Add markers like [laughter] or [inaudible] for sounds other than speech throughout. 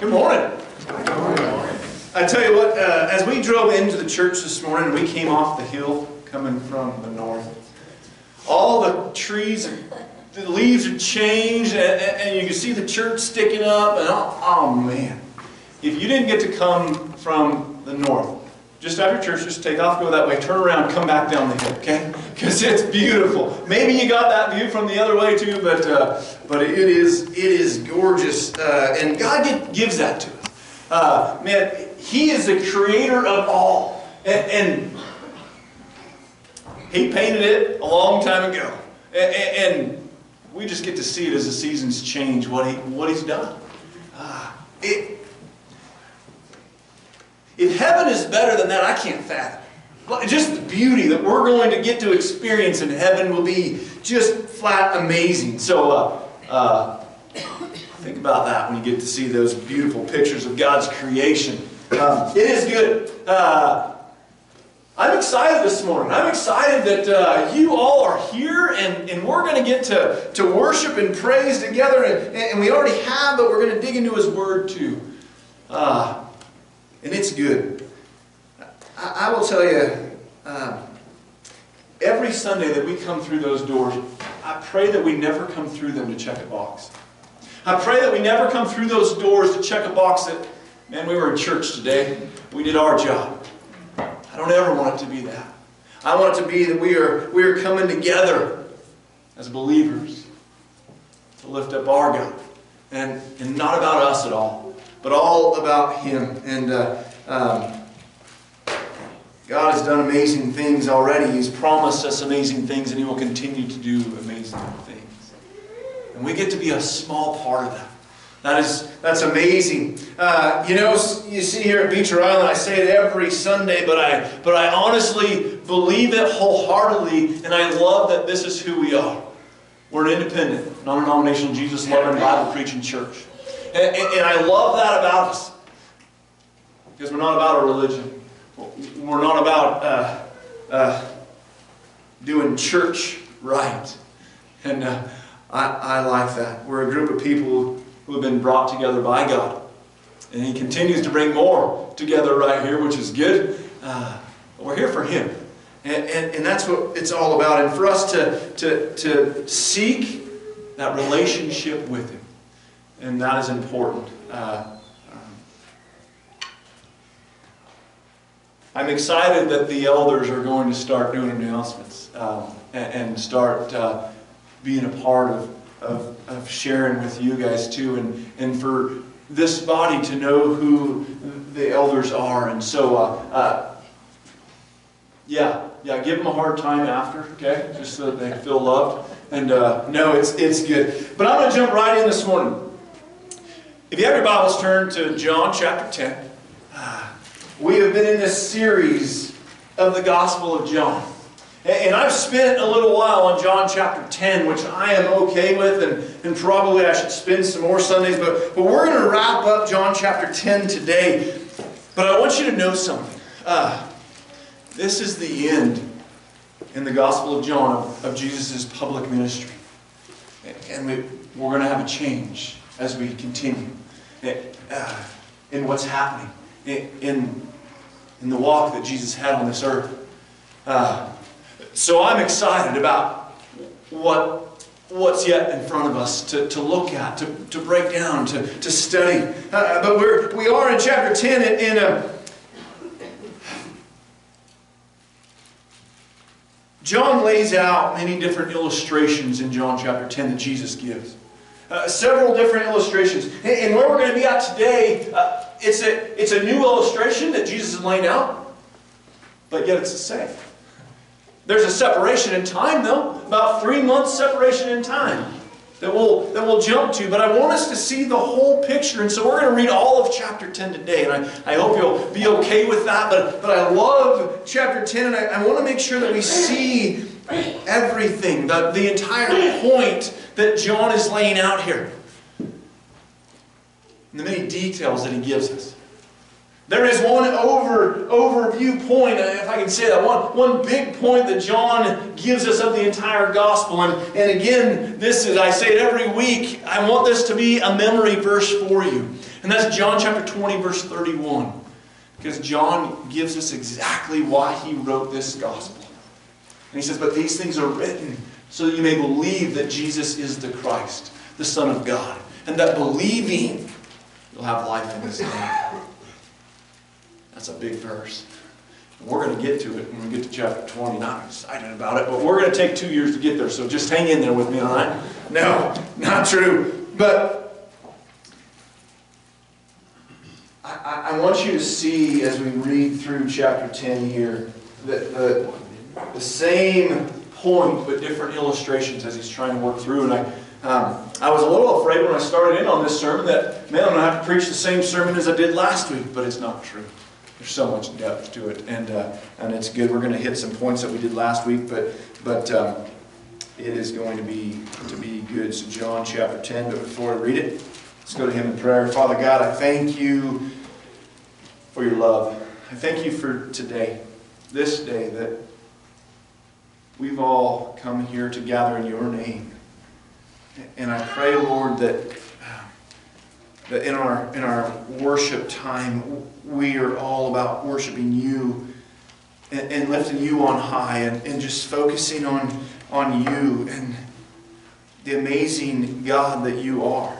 Good morning. I tell you what, uh, as we drove into the church this morning, we came off the hill coming from the north. All the trees, the leaves are changed, and, and you can see the church sticking up. And oh, oh man, if you didn't get to come from the north, just after church, just take off, go that way, turn around, come back down the hill, okay? Because it's beautiful. Maybe you got that view from the other way too, but uh, but it is it is gorgeous, uh, and God gives that to us. Uh, man, He is the creator of all, and, and He painted it a long time ago, and, and, we just get to see it as the seasons change what He what He's done. Ah, it, if heaven is better than that, I can't fathom. Just the beauty that we're going to get to experience in heaven will be just flat amazing. So, uh, uh, think about that when you get to see those beautiful pictures of God's creation. Um, it is good. Uh, I'm excited this morning. I'm excited that uh, you all are here and, and we're going to get to, to worship and praise together. And, and we already have, but we're going to dig into His Word too. Uh, and it's good. I, I will tell you, um, every Sunday that we come through those doors, I pray that we never come through them to check a box. I pray that we never come through those doors to check a box that, man, we were in church today. We did our job. I don't ever want it to be that. I want it to be that we are, we are coming together as believers to lift up our God. And, and not about us at all but all about Him. And uh, um, God has done amazing things already. He's promised us amazing things, and He will continue to do amazing things. And we get to be a small part of that. That is, that's amazing. Uh, you know, you see here at Beecher Island, I say it every Sunday, but I, but I honestly believe it wholeheartedly, and I love that this is who we are. We're an independent, non-denominational, Jesus-loving, Bible-preaching church. And, and, I love that about us. Because we're not about a religion. We're not about uh, uh, doing church right. And uh, I, I like that. We're a group of people who have been brought together by God. And He continues to bring more together right here, which is good. Uh, we're here for Him. And, and, and that's what it's all about. And for us to, to, to seek that relationship with Him and that is important. Uh, um, I'm excited that the elders are going to start doing announcements um, and, and, start uh, being a part of, of, of, sharing with you guys too, and, and for this body to know who the elders are. And so, uh, uh, yeah, yeah, give them a hard time after, okay, just so that they feel loved. And uh, no, it's it's good. But I'm going to jump right in this morning. If you have your Bibles, turn to John chapter 10. We have been in this series of the Gospel of John. And I've spent a little while on John chapter 10, which I am okay with, and, and probably I should spend some more Sundays, but, but we're going to wrap up John chapter 10 today. But I want you to know something. Uh, this is the end in the Gospel of John of, of Jesus' public ministry. And we, we're going to have a change as we continue in what's happening, in, in, the walk that Jesus had on this earth. Uh, so I'm excited about what what's yet in front of us to, to look at, to, to break down, to, to study. Uh, but we're, we are in chapter 10 in, in a. John lays out many different illustrations in John chapter 10 that Jesus gives. Uh, several different illustrations. And, and, where we're going to be at today, uh, it's, a, it's a new illustration that Jesus is laying out, but yet it's the same. There's a separation in time, though, about three months separation in time that we'll, that we'll jump to. But I want us to see the whole picture. And so we're going to read all of chapter 10 today. And I, I hope you'll be okay with that. But, but I love chapter 10, and I, I want to make sure that we see everything, the, the entire point that John is laying out here. And the many details that he gives us. There is one over, overview point, uh, if I can say that, one, one big point that John gives us of the entire gospel. And, and again, this is, I say it every week, I want this to be a memory verse for you. And that's John chapter 20, verse 31. Because John gives us exactly why he wrote this gospel. And he says, But these things are written so that you may believe that Jesus is the Christ, the Son of God. And that believing, you'll have life in his name. That's a big verse. We're going to get to it when we get to chapter 20. Not excited about it, but we're going to take two years to get there, so just hang in there with me, all right? No, not true. But I, I want you to see as we read through chapter 10 here that the, the same point but different illustrations as he's trying to work through. And I, um, I was a little afraid when I started in on this sermon that, man, I'm going to have to preach the same sermon as I did last week, but it's not true. There's so much depth to it, and uh, and it's good. We're going to hit some points that we did last week, but but um, it is going to be to be good. So John chapter 10. But before I read it, let's go to Him in prayer. Father God, I thank you for your love. I thank you for today, this day that we've all come here to gather in your name. And I pray, Lord, that that in our in our worship time we are all about worshiping you and, and lifting you on high and, and just focusing on on you and the amazing God that you are.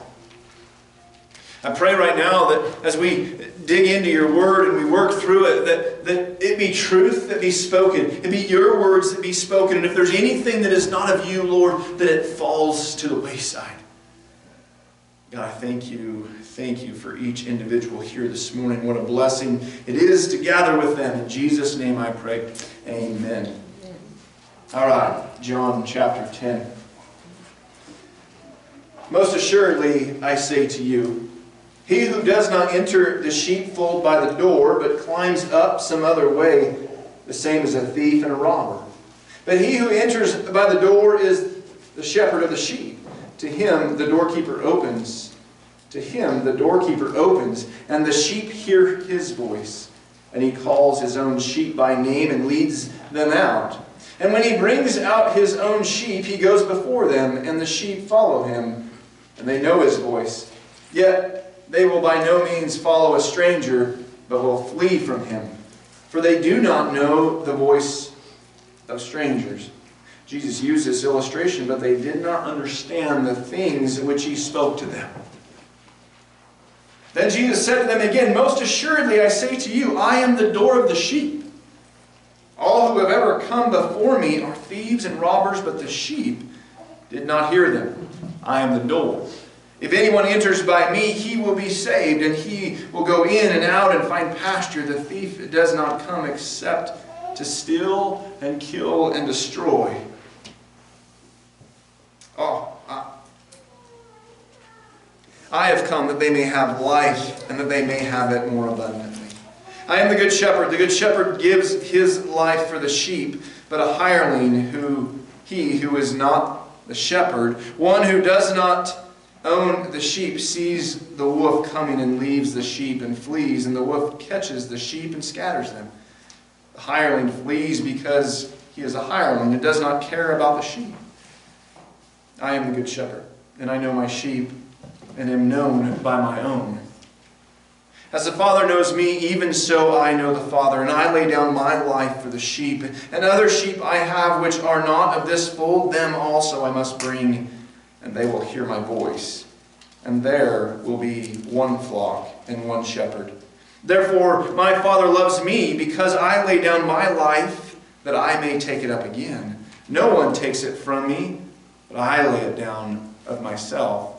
I pray right now that as we dig into your word and we work through it, that, that it be truth that be spoken. It be your words that be spoken. And if there's anything that is not of you, Lord, that it falls to the wayside. God, I thank you. Thank you for each individual here this morning. What a blessing it is to gather with them. In Jesus' name I pray. Amen. All right, John chapter 10. Most assuredly, I say to you, he who does not enter the sheepfold by the door, but climbs up some other way, the same as a thief and a robber. But he who enters by the door is the shepherd of the sheep. To him the doorkeeper opens. To him the doorkeeper opens, and the sheep hear his voice. And he calls his own sheep by name and leads them out. And when he brings out his own sheep, he goes before them, and the sheep follow him, and they know his voice. Yet they will by no means follow a stranger, but will flee from him. For they do not know the voice of strangers. Jesus used this illustration, but they did not understand the things which he spoke to them. Then Jesus said to them again, Most assuredly I say to you, I am the door of the sheep. All who have ever come before me are thieves and robbers, but the sheep did not hear them. I am the door. If anyone enters by me, he will be saved, and he will go in and out and find pasture. The thief does not come except to steal and kill and destroy. Oh, I have come that they may have life and that they may have it more abundantly. I am the good shepherd. The good shepherd gives his life for the sheep, but a hireling who he who is not the shepherd, one who does not own the sheep, sees the wolf coming and leaves the sheep and flees, and the wolf catches the sheep and scatters them. The hireling flees because he is a hireling and does not care about the sheep. I am the good shepherd, and I know my sheep, and am known by my own. As the Father knows me, even so I know the Father, and I lay down my life for the sheep. And other sheep I have which are not of this fold, them also I must bring, and they will hear my voice. And there will be one flock and one shepherd. Therefore my Father loves me, because I lay down my life that I may take it up again. No one takes it from me, but I lay it down of myself.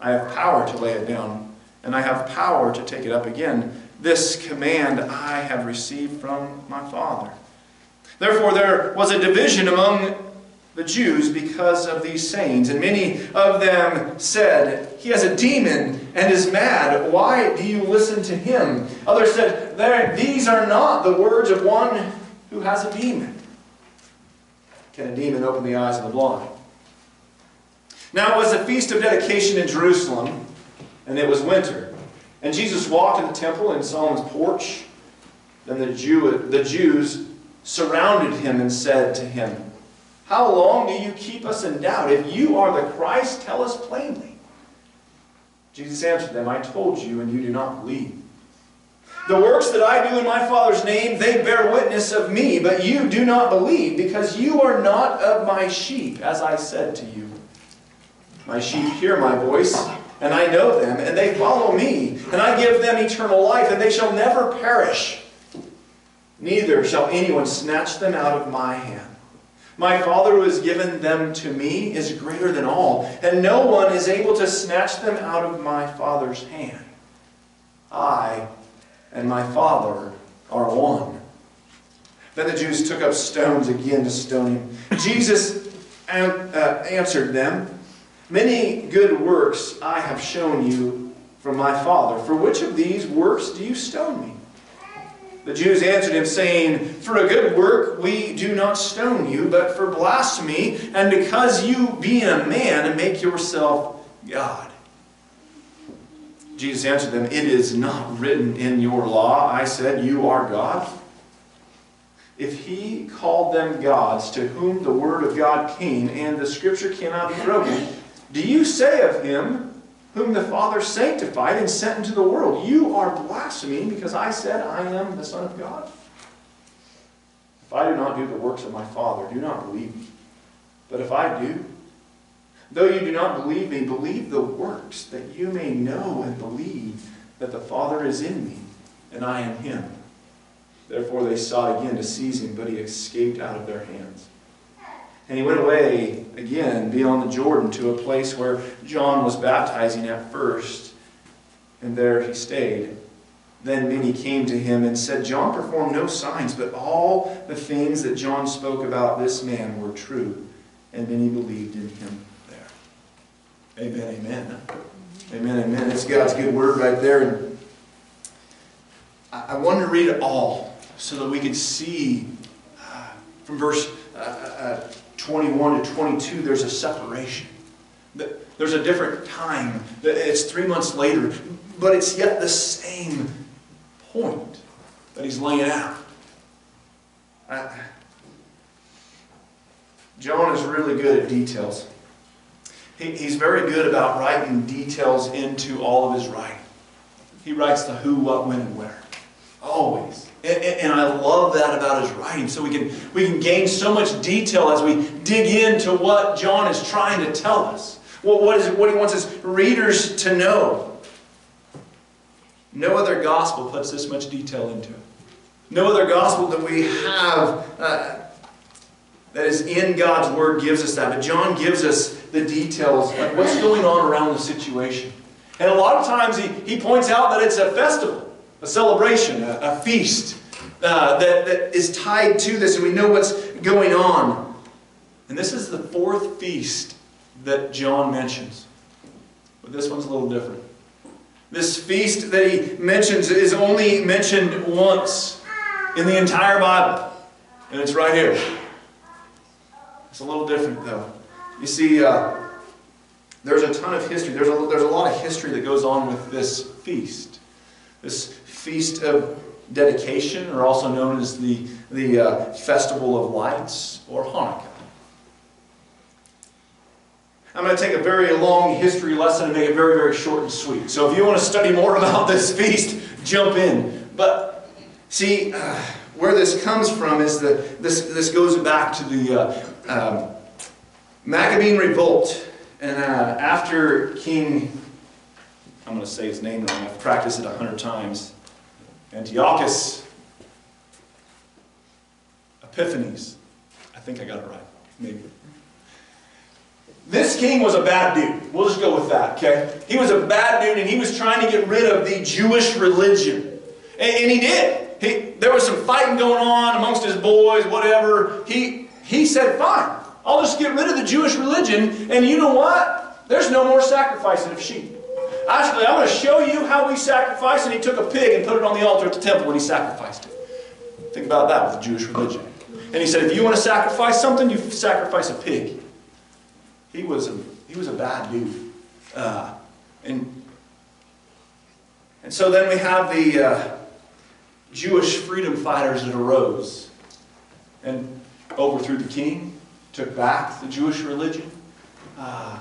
I have power to lay it down, and I have power to take it up again. This command I have received from my Father. Therefore, there was a division among the Jews because of these sayings, and many of them said, He has a demon and is mad. Why do you listen to him? Others said, These are not the words of one who has a demon. Can a demon open the eyes of the blind? Now it was a feast of dedication in Jerusalem, and it was winter. And Jesus walked in the temple in Solomon's porch. Then the, Jew, the Jews surrounded him and said to him, How long do you keep us in doubt? If you are the Christ, tell us plainly. Jesus answered them, I told you, and you do not believe. The works that I do in my Father's name, they bear witness of me, but you do not believe, because you are not of my sheep, as I said to you. My sheep hear my voice, and I know them, and they follow me, and I give them eternal life, and they shall never perish. Neither shall anyone snatch them out of my hand. My Father who has given them to me is greater than all, and no one is able to snatch them out of my Father's hand. I and my Father are one. Then the Jews took up stones again to stone him. Jesus uh, answered them, Many good works I have shown you from my Father. For which of these works do you stone me? The Jews answered him, saying, For a good work we do not stone you, but for blasphemy, and because you, being a man, make yourself God. Jesus answered them, It is not written in your law, I said, You are God. If he called them gods to whom the word of God came, and the scripture cannot be broken, do you say of him, whom the Father sanctified and sent into the world. You are blaspheming because I said I am the Son of God. If I do not do the works of my Father, do not believe me. But if I do, though you do not believe me, believe the works, that you may know and believe that the Father is in me, and I in him. Therefore they sought again to seize him, but he escaped out of their hands. And he went away again beyond the Jordan to a place where John was baptizing at first. And there he stayed. Then many came to him and said, John performed no signs, but all the things that John spoke about this man were true. And many believed in him there. Amen, amen. Amen, amen. It's God's good word right there. And I wanted to read it all so that we could see uh, from verse uh, uh, 21 to 22, there's a separation. There's a different time. It's three months later, but it's yet the same point that he's laying out. John is really good at details. He, he's very good about writing details into all of his writing. He writes the who, what, when, and where. Always. And, I love that about his writing. So we can, we can gain so much detail as we dig into what John is trying to tell us. Well, what, is what he wants his readers to know. No other gospel puts this much detail into it. No other gospel that we have uh, that is in God's Word gives us that. But John gives us the details of what's going on around the situation. And a lot of times he, he points out that it's a festival a celebration, a, a feast uh, that, that is tied to this, and we know what's going on. And this is the fourth feast that John mentions. But this one's a little different. This feast that he mentions is only mentioned once in the entire Bible. And it's right here. It's a little different, though. You see, uh, there's a ton of history. There's a, there's a lot of history that goes on with this feast. This Feast of Dedication, or also known as the, the uh, Festival of Lights, or Hanukkah. I'm going to take a very long history lesson and make it very, very short and sweet. So if you want to study more [laughs] about this feast, jump in. But see, uh, where this comes from is that this, this goes back to the uh, um, Maccabean revolt. And uh, after King, I'm going to say his name wrong, I've practiced it a hundred times. Antiochus Epiphanes. I think I got it right. Maybe. This king was a bad dude. We'll just go with that, okay? He was a bad dude and he was trying to get rid of the Jewish religion. And, and he did. He, there was some fighting going on amongst his boys, whatever. He, he said, fine, I'll just get rid of the Jewish religion. And you know what? There's no more sacrificing of sheep. Actually, I'm going to show you how we sacrifice. And he took a pig and put it on the altar at the temple when he sacrificed it. Think about that with the Jewish religion. And he said, if you want to sacrifice something, you sacrifice a pig. He was a, he was a bad dude. Uh, and, and so then we have the uh, Jewish freedom fighters that arose and overthrew the king, took back the Jewish religion, uh,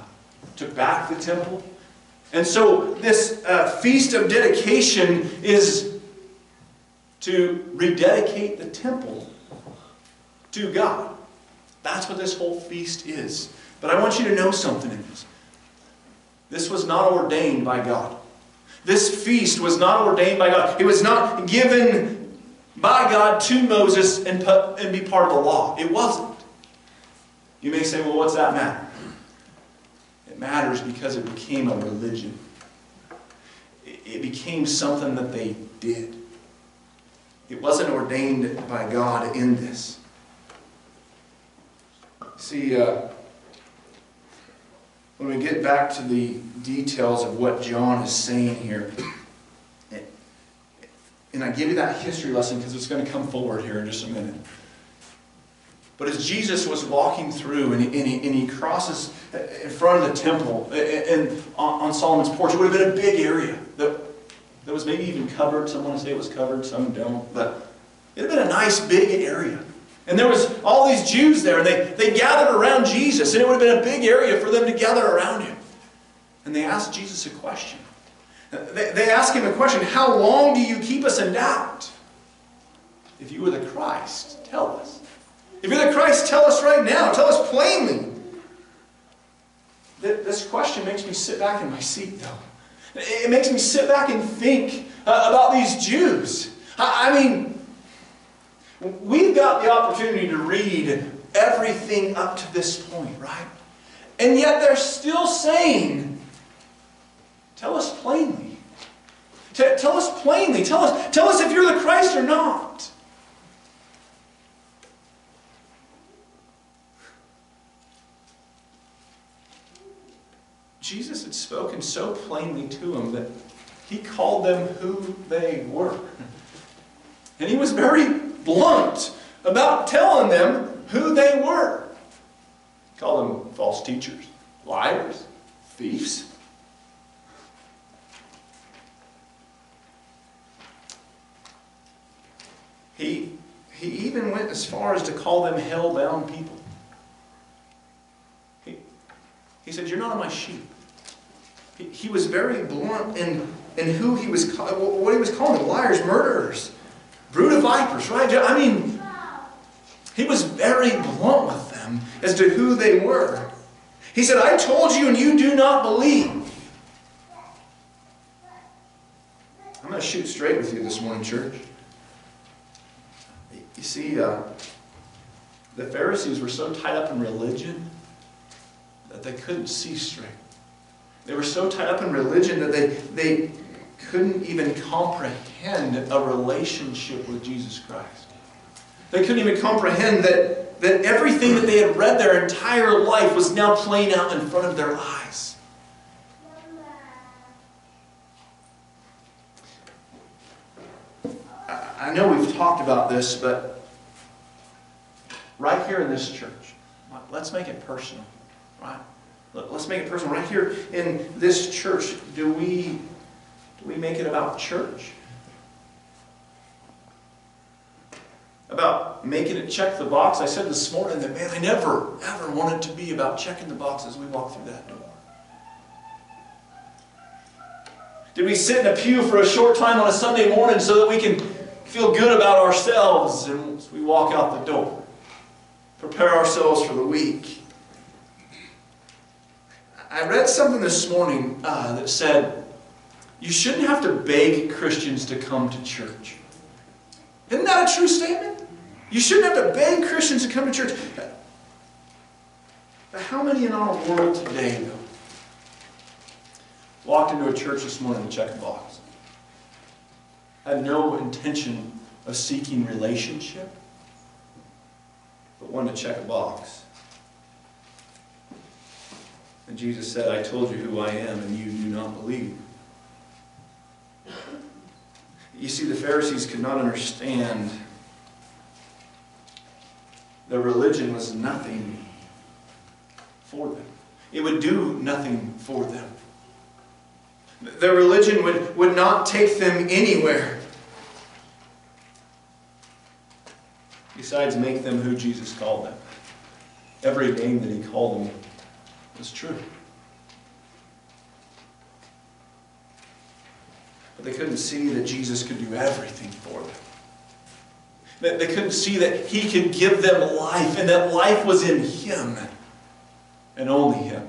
took back the temple, And so this uh, feast of dedication is to rededicate the temple to God. That's what this whole feast is. But I want you to know something in this. This was not ordained by God. This feast was not ordained by God. It was not given by God to Moses and, and be part of the law. It wasn't. You may say, well, what's that matter? Matters because it became a religion. It became something that they did. It wasn't ordained by God in this. See, uh, when we get back to the details of what John is saying here, and I give you that history lesson because it's going to come forward here in just a minute. But as Jesus was walking through and he, and he, and he crosses in front of the temple and on, on Solomon's porch, it would have been a big area that, that was maybe even covered. Some want to say it was covered, some don't. But it would have been a nice big area. And there was all these Jews there, and they, they gathered around Jesus, and it would have been a big area for them to gather around him. And they asked Jesus a question. They, they asked him a question, how long do you keep us in doubt? If you were the Christ, tell us. If you're the Christ, tell us right now. Tell us plainly. This question makes me sit back in my seat, though. It makes me sit back and think uh, about these Jews. I mean, we've got the opportunity to read everything up to this point, right? And yet they're still saying, tell us plainly. Tell us plainly. Tell us, tell us if you're the Christ or not. Jesus had spoken so plainly to them that he called them who they were. And he was very blunt about telling them who they were. He called them false teachers, liars, thieves. He, he even went as far as to call them hell-bound people. He, he said, you're not my sheep. He, was very blunt in, in who he was, what he was calling them, liars, murderers, brood of vipers, right? I mean, he was very blunt with them as to who they were. He said, I told you and you do not believe. I'm going to shoot straight with you this morning, church. You see, uh, the Pharisees were so tied up in religion that they couldn't see straight. They were so tied up in religion that they, they couldn't even comprehend a relationship with Jesus Christ. They couldn't even comprehend that, that everything that they had read their entire life was now playing out in front of their eyes. I know we've talked about this, but right here in this church, let's make it personal, right? Let's make it personal. Right here in this church, do we, do we make it about church? About making it check the box? I said this morning that, man, I never, ever wanted to be about checking the box as we walk through that door. Did we sit in a pew for a short time on a Sunday morning so that we can feel good about ourselves as we walk out the door? Prepare ourselves for the week. I read something this morning uh, that said, you shouldn't have to beg Christians to come to church. Isn't that a true statement? You shouldn't have to beg Christians to come to church. But how many in our world today, though, walked into a church this morning to check a box? Had no intention of seeking relationship, but wanted to check a box. And Jesus said, I told you who I am, and you do not believe. You see, the Pharisees could not understand that religion was nothing for them. It would do nothing for them. Their religion would, would not take them anywhere besides make them who Jesus called them. Every name that he called them was true. But they couldn't see that Jesus could do everything for them. That they couldn't see that he could give them life and that life was in him and only him.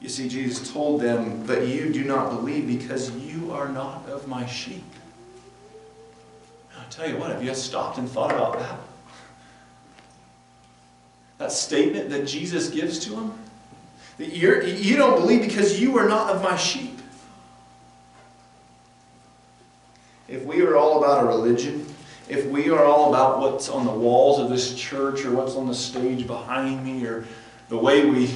You see, Jesus told them, But you do not believe because you are not of my sheep. I'll tell you what, have you stopped and thought about that? That statement that Jesus gives to them? That you're, you don't believe because you are not of my sheep. If we are all about a religion, if we are all about what's on the walls of this church or what's on the stage behind me or the way we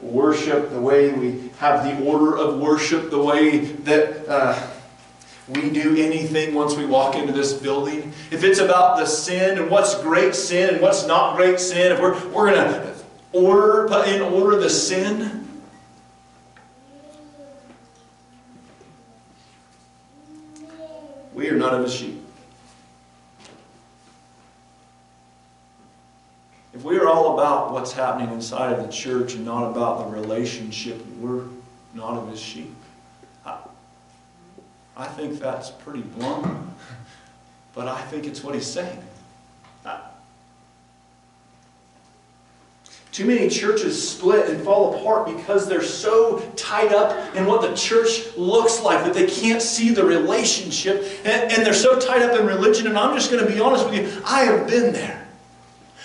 worship, the way we have the order of worship, the way that uh, we do anything once we walk into this building, if it's about the sin and what's great sin and what's not great sin, if we're, we're going to order, put in order the sin, we are not of his sheep. If we are all about what's happening inside of the church and not about the relationship, we're not of his sheep. I, think that's pretty blunt, but I think it's what he's saying. Too many churches split and fall apart because they're so tied up in what the church looks like that they can't see the relationship. And, and they're so tied up in religion. And I'm just going to be honest with you, I have been there.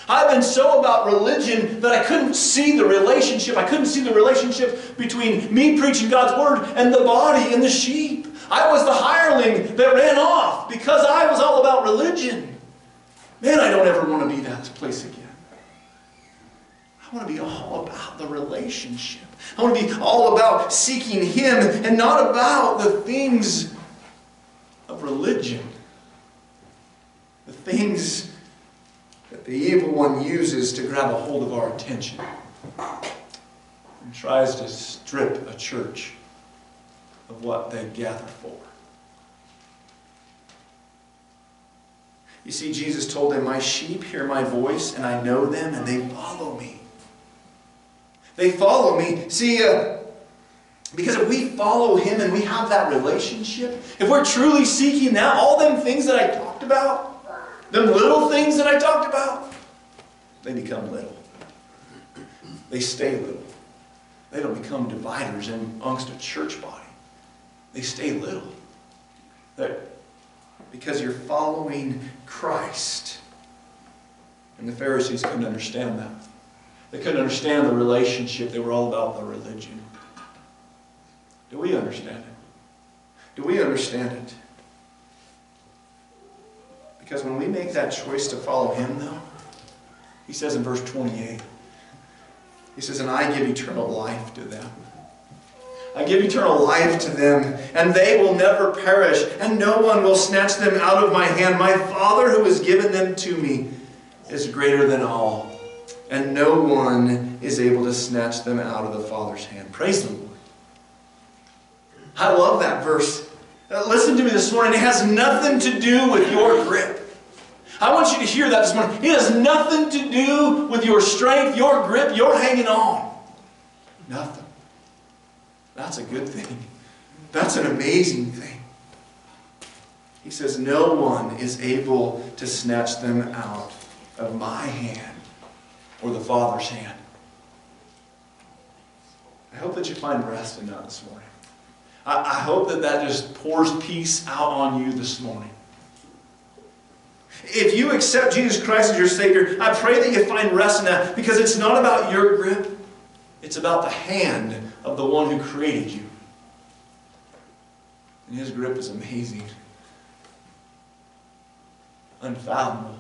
I've been so about religion that I couldn't see the relationship. I couldn't see the relationship between me preaching God's word and the body and the sheep. I was the hireling that ran off because I was all about religion. Man, I don't ever want to be that place again. I want to be all about the relationship. I want to be all about seeking Him and not about the things of religion. The things that the evil one uses to grab a hold of our attention and tries to strip a church of what they gather for. You see, Jesus told them, My sheep hear my voice, and I know them, and they follow me. They follow me. See, uh, because if we follow Him and we have that relationship, if we're truly seeking that, all them things that I talked about, them little things that I talked about, they become little. They stay little. They don't become dividers amongst a church body. They stay little. They're, because you're following Christ. And the Pharisees couldn't understand that. They couldn't understand the relationship. They were all about the religion. Do we understand it? Do we understand it? Because when we make that choice to follow Him, though, He says in verse 28, He says, And I give eternal life to them. I give eternal life to them, and they will never perish, and no one will snatch them out of my hand. My Father who has given them to me is greater than all, and no one is able to snatch them out of the Father's hand. Praise the Lord. I love that verse. Uh, listen to me this morning. It has nothing to do with your grip. I want you to hear that this morning. It has nothing to do with your strength, your grip, your hanging on. Nothing. That's a good thing. That's an amazing thing. He says, No one is able to snatch them out of my hand or the Father's hand. I hope that you find rest in that this morning. I, I hope that that just pours peace out on you this morning. If you accept Jesus Christ as your Savior, I pray that you find rest in that because it's not about your grip, it's about the hand of the one who created you. And his grip is amazing, unfathomable.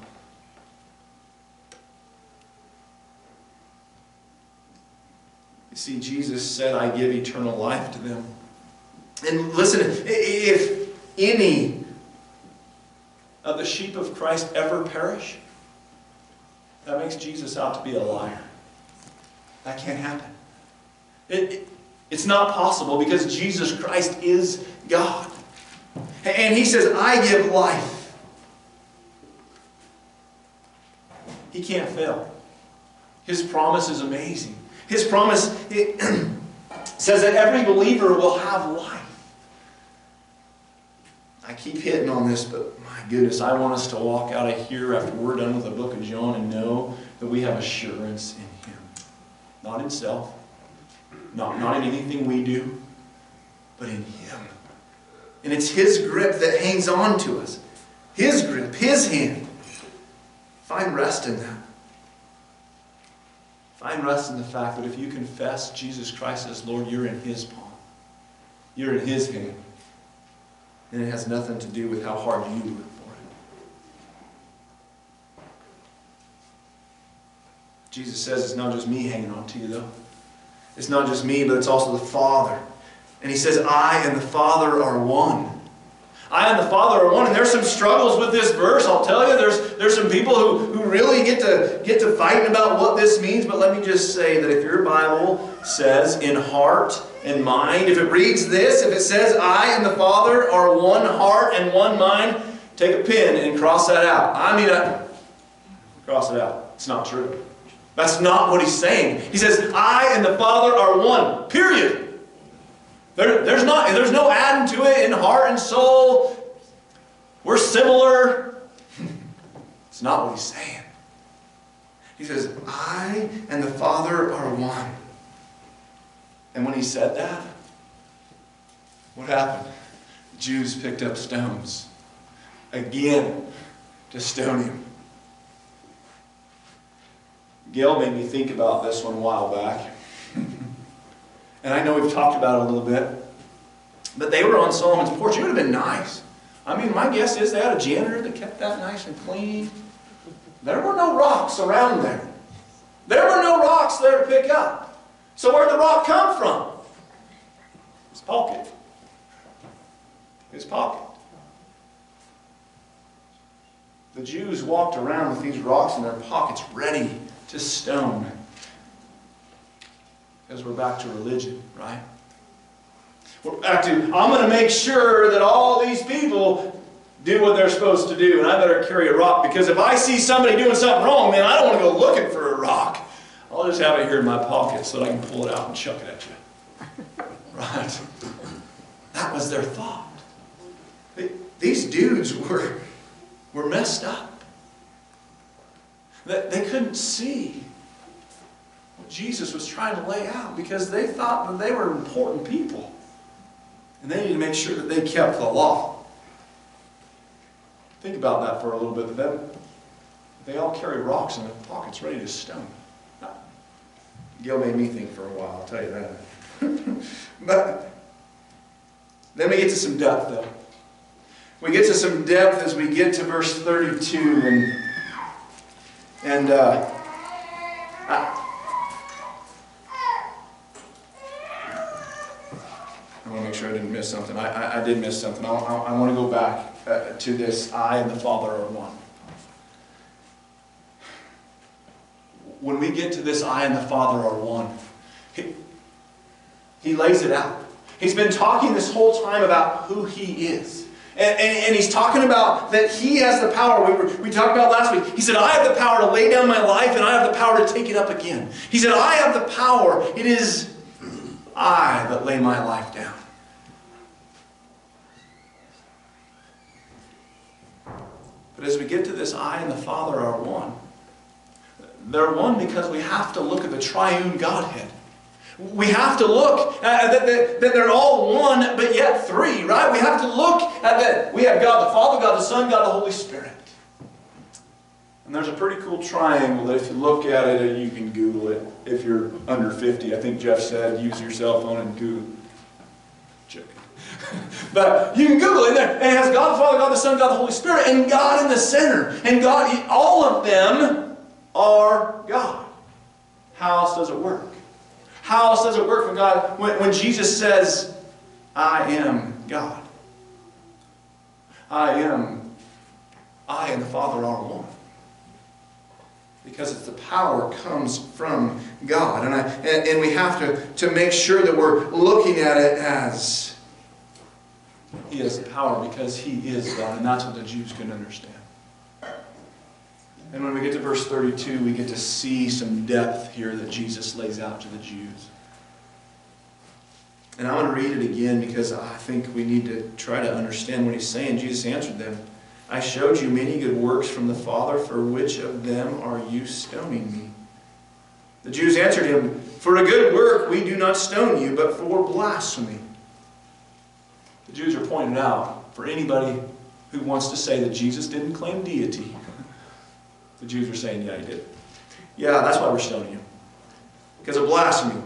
You see, Jesus said, I give eternal life to them. And listen, if any of the sheep of Christ ever perish, that makes Jesus out to be a liar. That can't happen. It, it, it's not possible because Jesus Christ is God. And he says, I give life. He can't fail. His promise is amazing. His promise [clears throat] says that every believer will have life. I keep hitting on this, but my goodness, I want us to walk out of here after we're done with the book of John and know that we have assurance. Not in self, not, not in anything we do, but in Him. And it's His grip that hangs on to us. His grip, His hand. Find rest in that. Find rest in the fact that if you confess Jesus Christ as Lord, you're in His palm. You're in His hand. And it has nothing to do with how hard you work for it. Jesus says it's not just me hanging on to you, though. It's not just me, but it's also the Father. And He says, I and the Father are one. I and the Father are one. And there's some struggles with this verse, I'll tell you. There's, there's some people who, who really get to, get to fighting about what this means. But let me just say that if your Bible says in heart and mind, if it reads this, if it says I and the Father are one heart and one mind, take a pen and cross that out. I mean, I, cross it out. It's not true. That's not what he's saying. He says, I and the Father are one. Period. There, there's, not, there's no adding to it in heart and soul. We're similar. [laughs] it's not what he's saying. He says, I and the Father are one. And when he said that, what happened? Jews picked up stones again to stone him. Gail made me think about this one a while back. and I know we've talked about it a little bit. But they were on Solomon's porch. It would have been nice. I mean, my guess is they had a janitor that kept that nice and clean. There were no rocks around there. There were no rocks there to pick up. So where'd the rock come from? His pocket. His pocket. The Jews walked around with these rocks in their pockets ready to stone. Because we're back to religion, right? We're back to, I'm going to make sure that all these people do what they're supposed to do, and I better carry a rock because if I see somebody doing something wrong, man, I don't want to go looking for a rock. I'll just have it here in my pocket so that I can pull it out and chuck it at you. [laughs] Right? That was their thought. These dudes were, were messed up. They couldn't see what Jesus was trying to lay out because they thought that they were important people. And they needed to make sure that they kept the law. Think about that for a little bit. Then they all carry rocks in their pockets ready to stone. Gil made me think for a while, I'll tell you that. [laughs] but then we get to some depth, though. We get to some depth as we get to verse 32. And, and uh, I, I want to make sure I didn't miss something. I, I, I did miss something. I, I, want to go back uh, to this I and the Father are one. When we get to this I and the Father are one, he, he lays it out. He's been talking this whole time about who he is. And, and, and, he's talking about that he has the power. We, were, we talked about last week. He said, I have the power to lay down my life and I have the power to take it up again. He said, I have the power. It is I that lay my life down. But as we get to this I and the Father are one, they're one because we have to look at the triune Godhead. We have to look at that, that, that, they're all one, but yet three, right? We have to look at that. We have God the Father, God the Son, God the Holy Spirit. And there's a pretty cool triangle that if you look at it, you can Google it. If you're under 50, I think Jeff said, use your cell phone and Google. Joking. [laughs] but you can Google it, there. and it has God the Father, God the Son, God the Holy Spirit, and God in the center. And God, all of them are God. How else does it work? How else does it work when God, when, when Jesus says, I am God? I am, I and the Father are one. Because it's the power comes from God. And, I, and, and we have to, to make sure that we're looking at it as He has the power because He is God. And that's what the Jews can understand. And when we get to verse 32, we get to see some depth here that Jesus lays out to the Jews. And I'm going to read it again because I think we need to try to understand what he's saying. Jesus answered them, I showed you many good works from the Father, for which of them are you stoning me? The Jews answered him, For a good work we do not stone you, but for blasphemy. The Jews are pointing out for anybody who wants to say that Jesus didn't claim deity. The Jews were saying, yeah, he did. Yeah, that's why we're stoning you. Because of blasphemy.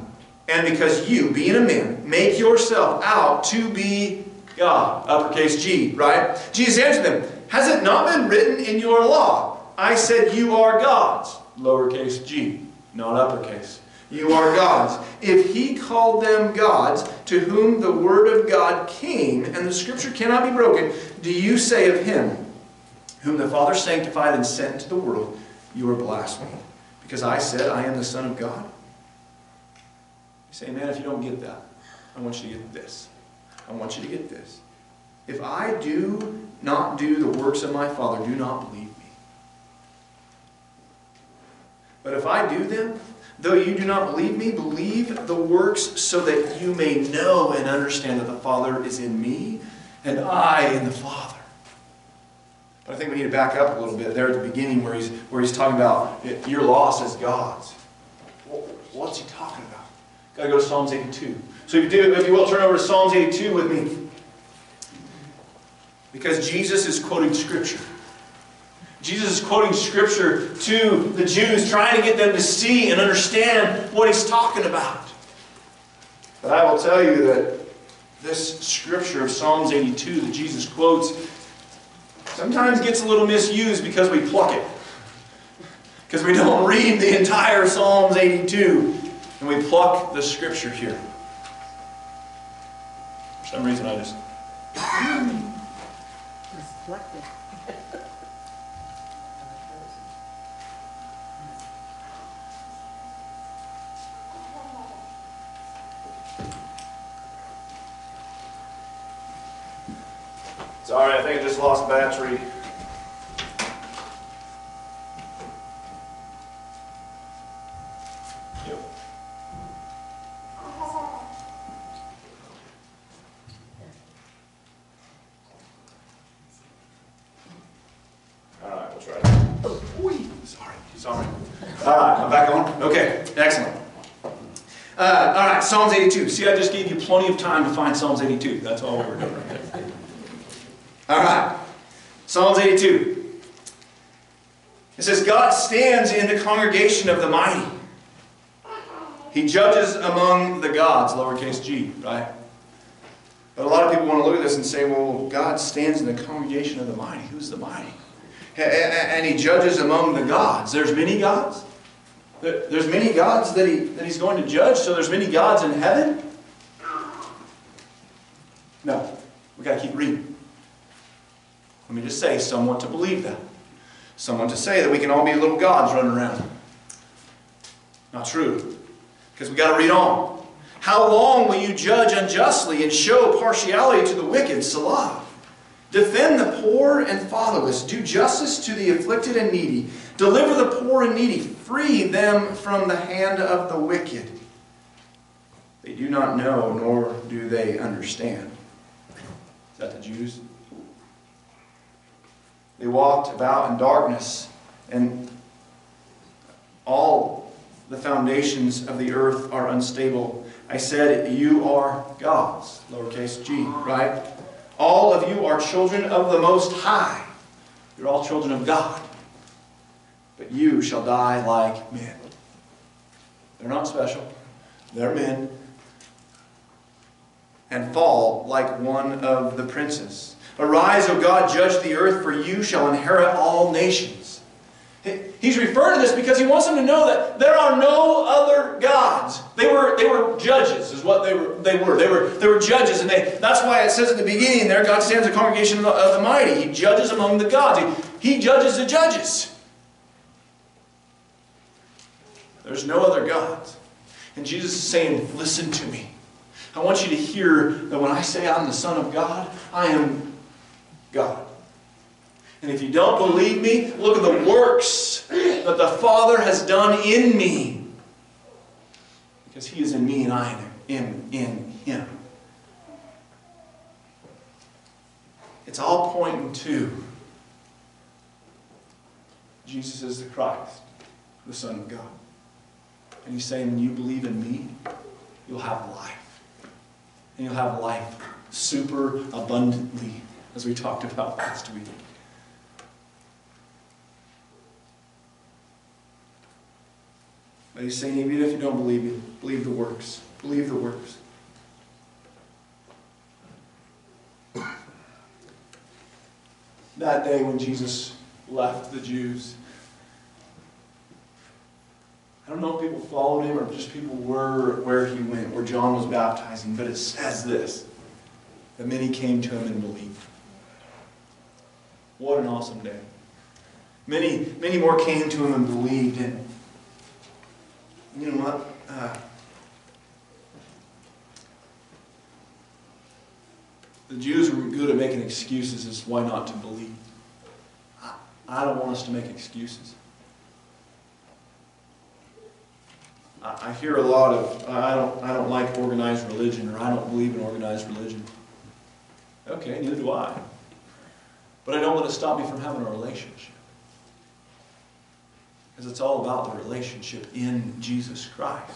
And because you, being a man, make yourself out to be God. Uppercase G, right? Jesus answered them, Has it not been written in your law? I said you are gods. Lowercase g, not uppercase. You are gods. If he called them gods, to whom the word of God came, and the scripture cannot be broken, do you say of him, whom the Father sanctified and sent into the world, you are blaspheming? Because I said, I am the Son of God? You say, man, if you don't get that, I want you to get this. I want you to get this. If I do not do the works of my Father, do not believe me. But if I do them, though you do not believe me, believe the works so that you may know and understand that the Father is in me and I in the Father. I think we need to back up a little bit there at the beginning where he's, where he's talking about your loss as God's. What's he talking about? Got to go to Psalms 82. So if you, do, if you will, turn over to Psalms 82 with me. Because Jesus is quoting Scripture. Jesus is quoting Scripture to the Jews, trying to get them to see and understand what he's talking about. But I will tell you that this Scripture of Psalms 82 that Jesus quotes sometimes gets a little misused because we pluck it. Because we don't read the entire Psalms 82 and we pluck the Scripture here. For some reason I just... Sorry, I think I just lost battery. Yep. All right, we'll try. Oh, sorry, sorry. All right, I'm back on. Okay, excellent. Uh, all right, Psalms 82. See, I just gave you plenty of time to find Psalms 82. That's all we were doing. All right. Psalms 82. It says, God stands in the congregation of the mighty. He judges among the gods, lowercase g, right? But a lot of people want to look at this and say, well, God stands in the congregation of the mighty. Who's the mighty? And he judges among the gods. There's many gods. There's many gods that, he, that he's going to judge, so there's many gods in heaven? No. We've got to keep reading. Let me just say, someone to believe that. Someone to say that we can all be little gods running around. Not true. Because we got to read on. How long will you judge unjustly and show partiality to the wicked? Selah. Defend the poor and fatherless. Do justice to the afflicted and needy. Deliver the poor and needy. Free them from the hand of the wicked. They do not know, nor do they understand. Is that the Jews? They walked about in darkness, and all the foundations of the earth are unstable. I said, You are gods, lowercase g, right? All of you are children of the Most High. You're all children of God. But you shall die like men. They're not special, they're men. And fall like one of the princes. Arise, O God, judge the earth, for you shall inherit all nations. He's referring to this because he wants them to know that there are no other gods. They were, they were judges, is what they were. They were. They were, they were judges, and they, that's why it says at the beginning there, God stands a congregation of the, of the mighty. He judges among the gods. He, he judges the judges. There's no other gods. And Jesus is saying, listen to me. I want you to hear that when I say I'm the Son of God, I am God. And if you don't believe me, look at the works that the Father has done in me. Because He is in me and I am in Him. It's all pointing to Jesus is the Christ, the Son of God. And He's saying, when you believe in me, you'll have life. And you'll have life super abundantly as we talked about last week. But he's saying, even if you don't believe it, believe the works. Believe the works. That day when Jesus left the Jews, I don't know if people followed him or just people were where he went, where John was baptizing, but it says this that many came to him and believed. What an awesome day. Many, many more came to him and believed. And you know what? Uh, the Jews were good at making excuses as why not to believe. I, I don't want us to make excuses. I, I hear a lot of I don't I don't like organized religion or I don't believe in organized religion. Okay, neither do I. But I don't let it stop me from having a relationship. Because it's all about the relationship in Jesus Christ.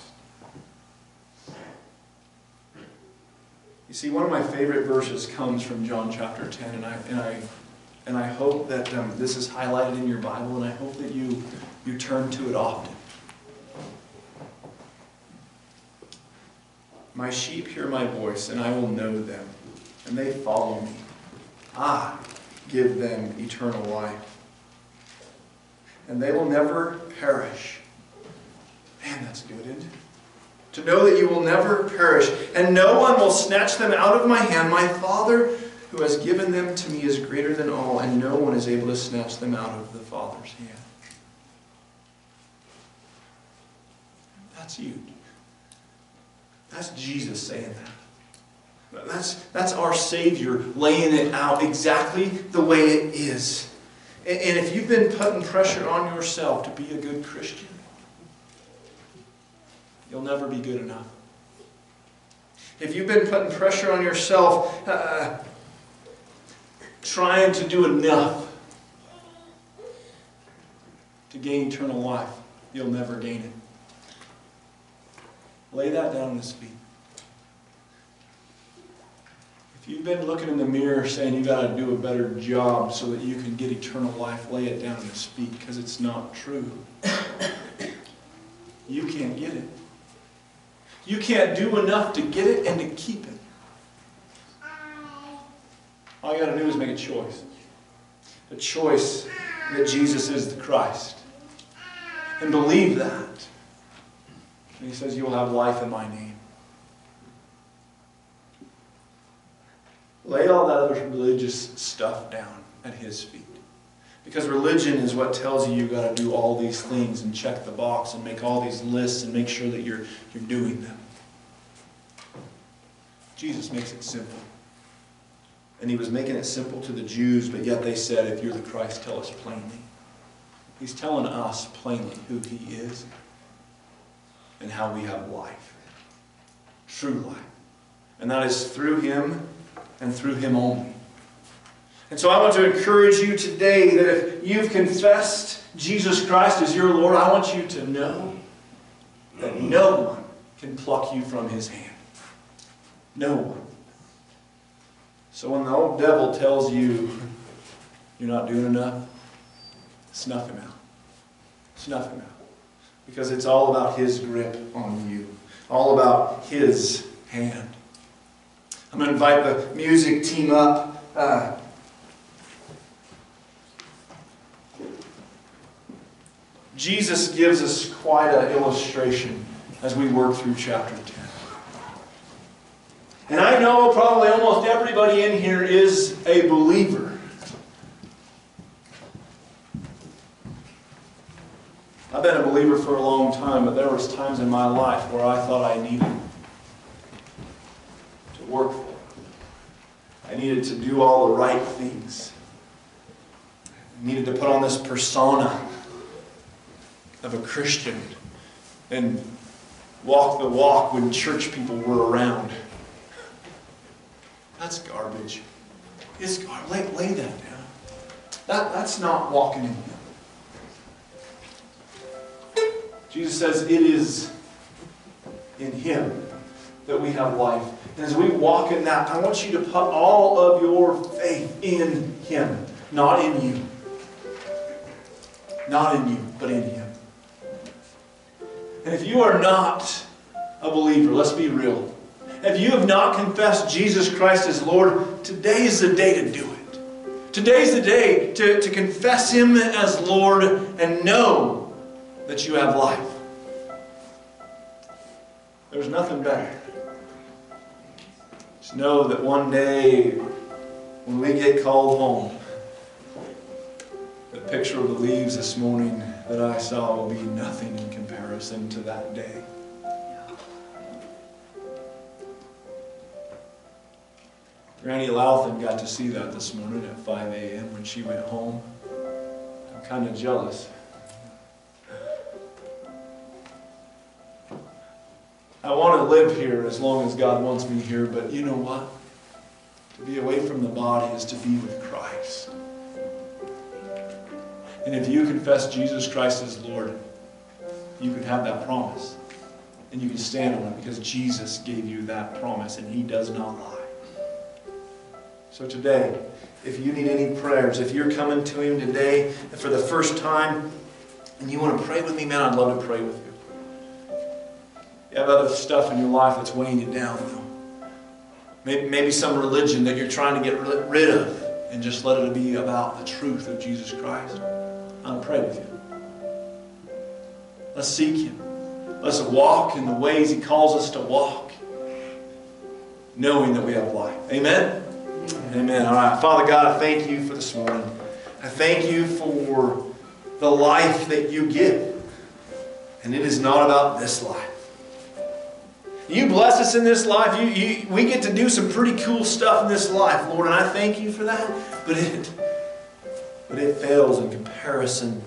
You see, one of my favorite verses comes from John chapter 10, and I, and I, and I hope that um, this is highlighted in your Bible, and I hope that you, you turn to it often. My sheep hear my voice, and I will know them, and they follow me. I give them eternal life and they will never perish. Man, that's good, isn't it? To know that you will never perish, and no one will snatch them out of my hand. My Father, who has given them to me, is greater than all, and no one is able to snatch them out of the Father's hand. That's you. That's Jesus saying that. That's, that's our Savior laying it out exactly the way it is. And if you've been putting pressure on yourself to be a good Christian, you'll never be good enough. If you've been putting pressure on yourself, uh, trying to do enough to gain eternal life, you'll never gain it. Lay that down at his feet. If you've been looking in the mirror saying you've got to do a better job so that you can get eternal life, lay it down his feet because it's not true. You can't get it. You can't do enough to get it and to keep it. All you got to do is make a choice. A choice that Jesus is the Christ. And believe that. And he says, You'll have life in my name. Lay all that other religious stuff down at his feet. Because religion is what tells you you've got to do all these things and check the box and make all these lists and make sure that you're, you're doing them. Jesus makes it simple. And he was making it simple to the Jews, but yet they said, if you're the Christ, tell us plainly. He's telling us plainly who he is and how we have life. True life. And that is through him and through Him only. And so I want to encourage you today that if you've confessed Jesus Christ as your Lord, I want you to know that no one can pluck you from His hand. No one. So when the old devil tells you you're not doing enough, snuff him out. Snuff him out. Because it's all about his grip on you, all about his hand. I'm going to invite the music team up. Uh, Jesus gives us quite an illustration as we work through chapter 10. And I know probably almost everybody in here is a believer. I've been a believer for a long time, but there was times in my life where I thought I needed to work for. I needed to do all the right things. I needed to put on this persona of a Christian and walk the walk when church people were around. That's garbage. It's, lay, lay that down. That, that's not walking in Him. Jesus says it is in Him that we have life. And as we walk in that, I want you to put all of your faith in Him, not in you. Not in you, but in Him. And if you are not a believer, let's be real. If you have not confessed Jesus Christ as Lord, today is the day to do it. Today is the day to, to confess Him as Lord and know that you have life. There's nothing better. Just know that one day when we get called home, the picture of the leaves this morning that I saw will be nothing in comparison to that day. Granny Louthen got to see that this morning at 5 a.m. when she went home. I'm kind of jealous. I want to live here as long as God wants me here, but you know what? To be away from the body is to be with Christ. And if you confess Jesus Christ as Lord, you can have that promise. And you can stand on it because Jesus gave you that promise and He does not lie. So today, if you need any prayers, if you're coming to Him today for the first time and you want to pray with me, man, I'd love to pray with you. You have other stuff in your life that's weighing you down, though. Maybe, maybe some religion that you're trying to get rid of and just let it be about the truth of Jesus Christ. I'll pray with you. Let's seek Him. Let's walk in the ways He calls us to walk, knowing that we have life. Amen? Amen. All right. Father God, I thank you for this morning. I thank you for the life that you give. And it is not about this life. You bless us in this life. You, you, we get to do some pretty cool stuff in this life, Lord, and I thank you for that. But it, but it fails in comparison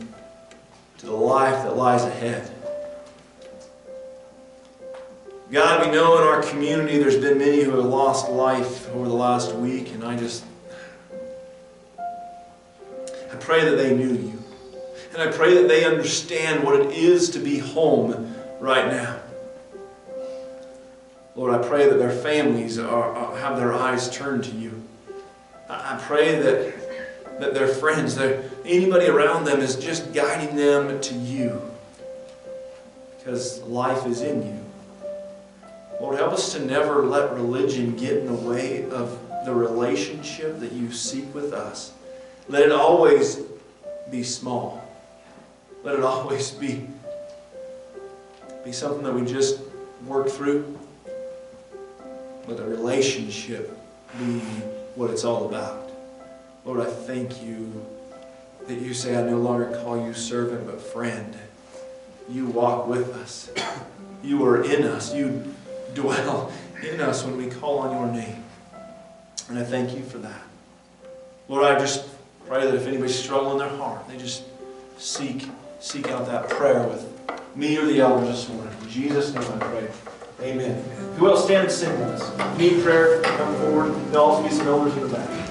to the life that lies ahead. God, we know in our community there's been many who have lost life over the last week, and I just I pray that they knew you. And I pray that they understand what it is to be home right now. Lord, I pray that their families are, are, have their eyes turned to you. I, I pray that, that their friends, that anybody around them is just guiding them to you. Because life is in you. Lord, help us to never let religion get in the way of the relationship that you seek with us. Let it always be small. Let it [laughs] always be, be something that we just work through. Let the relationship be what it's all about. Lord, I thank you that you say, I no longer call you servant, but friend. You walk with us. You are in us. You dwell in us when we call on your name. And I thank you for that. Lord, I just pray that if anybody's struggling in their heart, they just seek, seek out that prayer with me or the elders this morning. In Jesus' name I pray. Amen. Who else stand and sing with us? Need prayer? Come forward. There'll also be some elders in the back.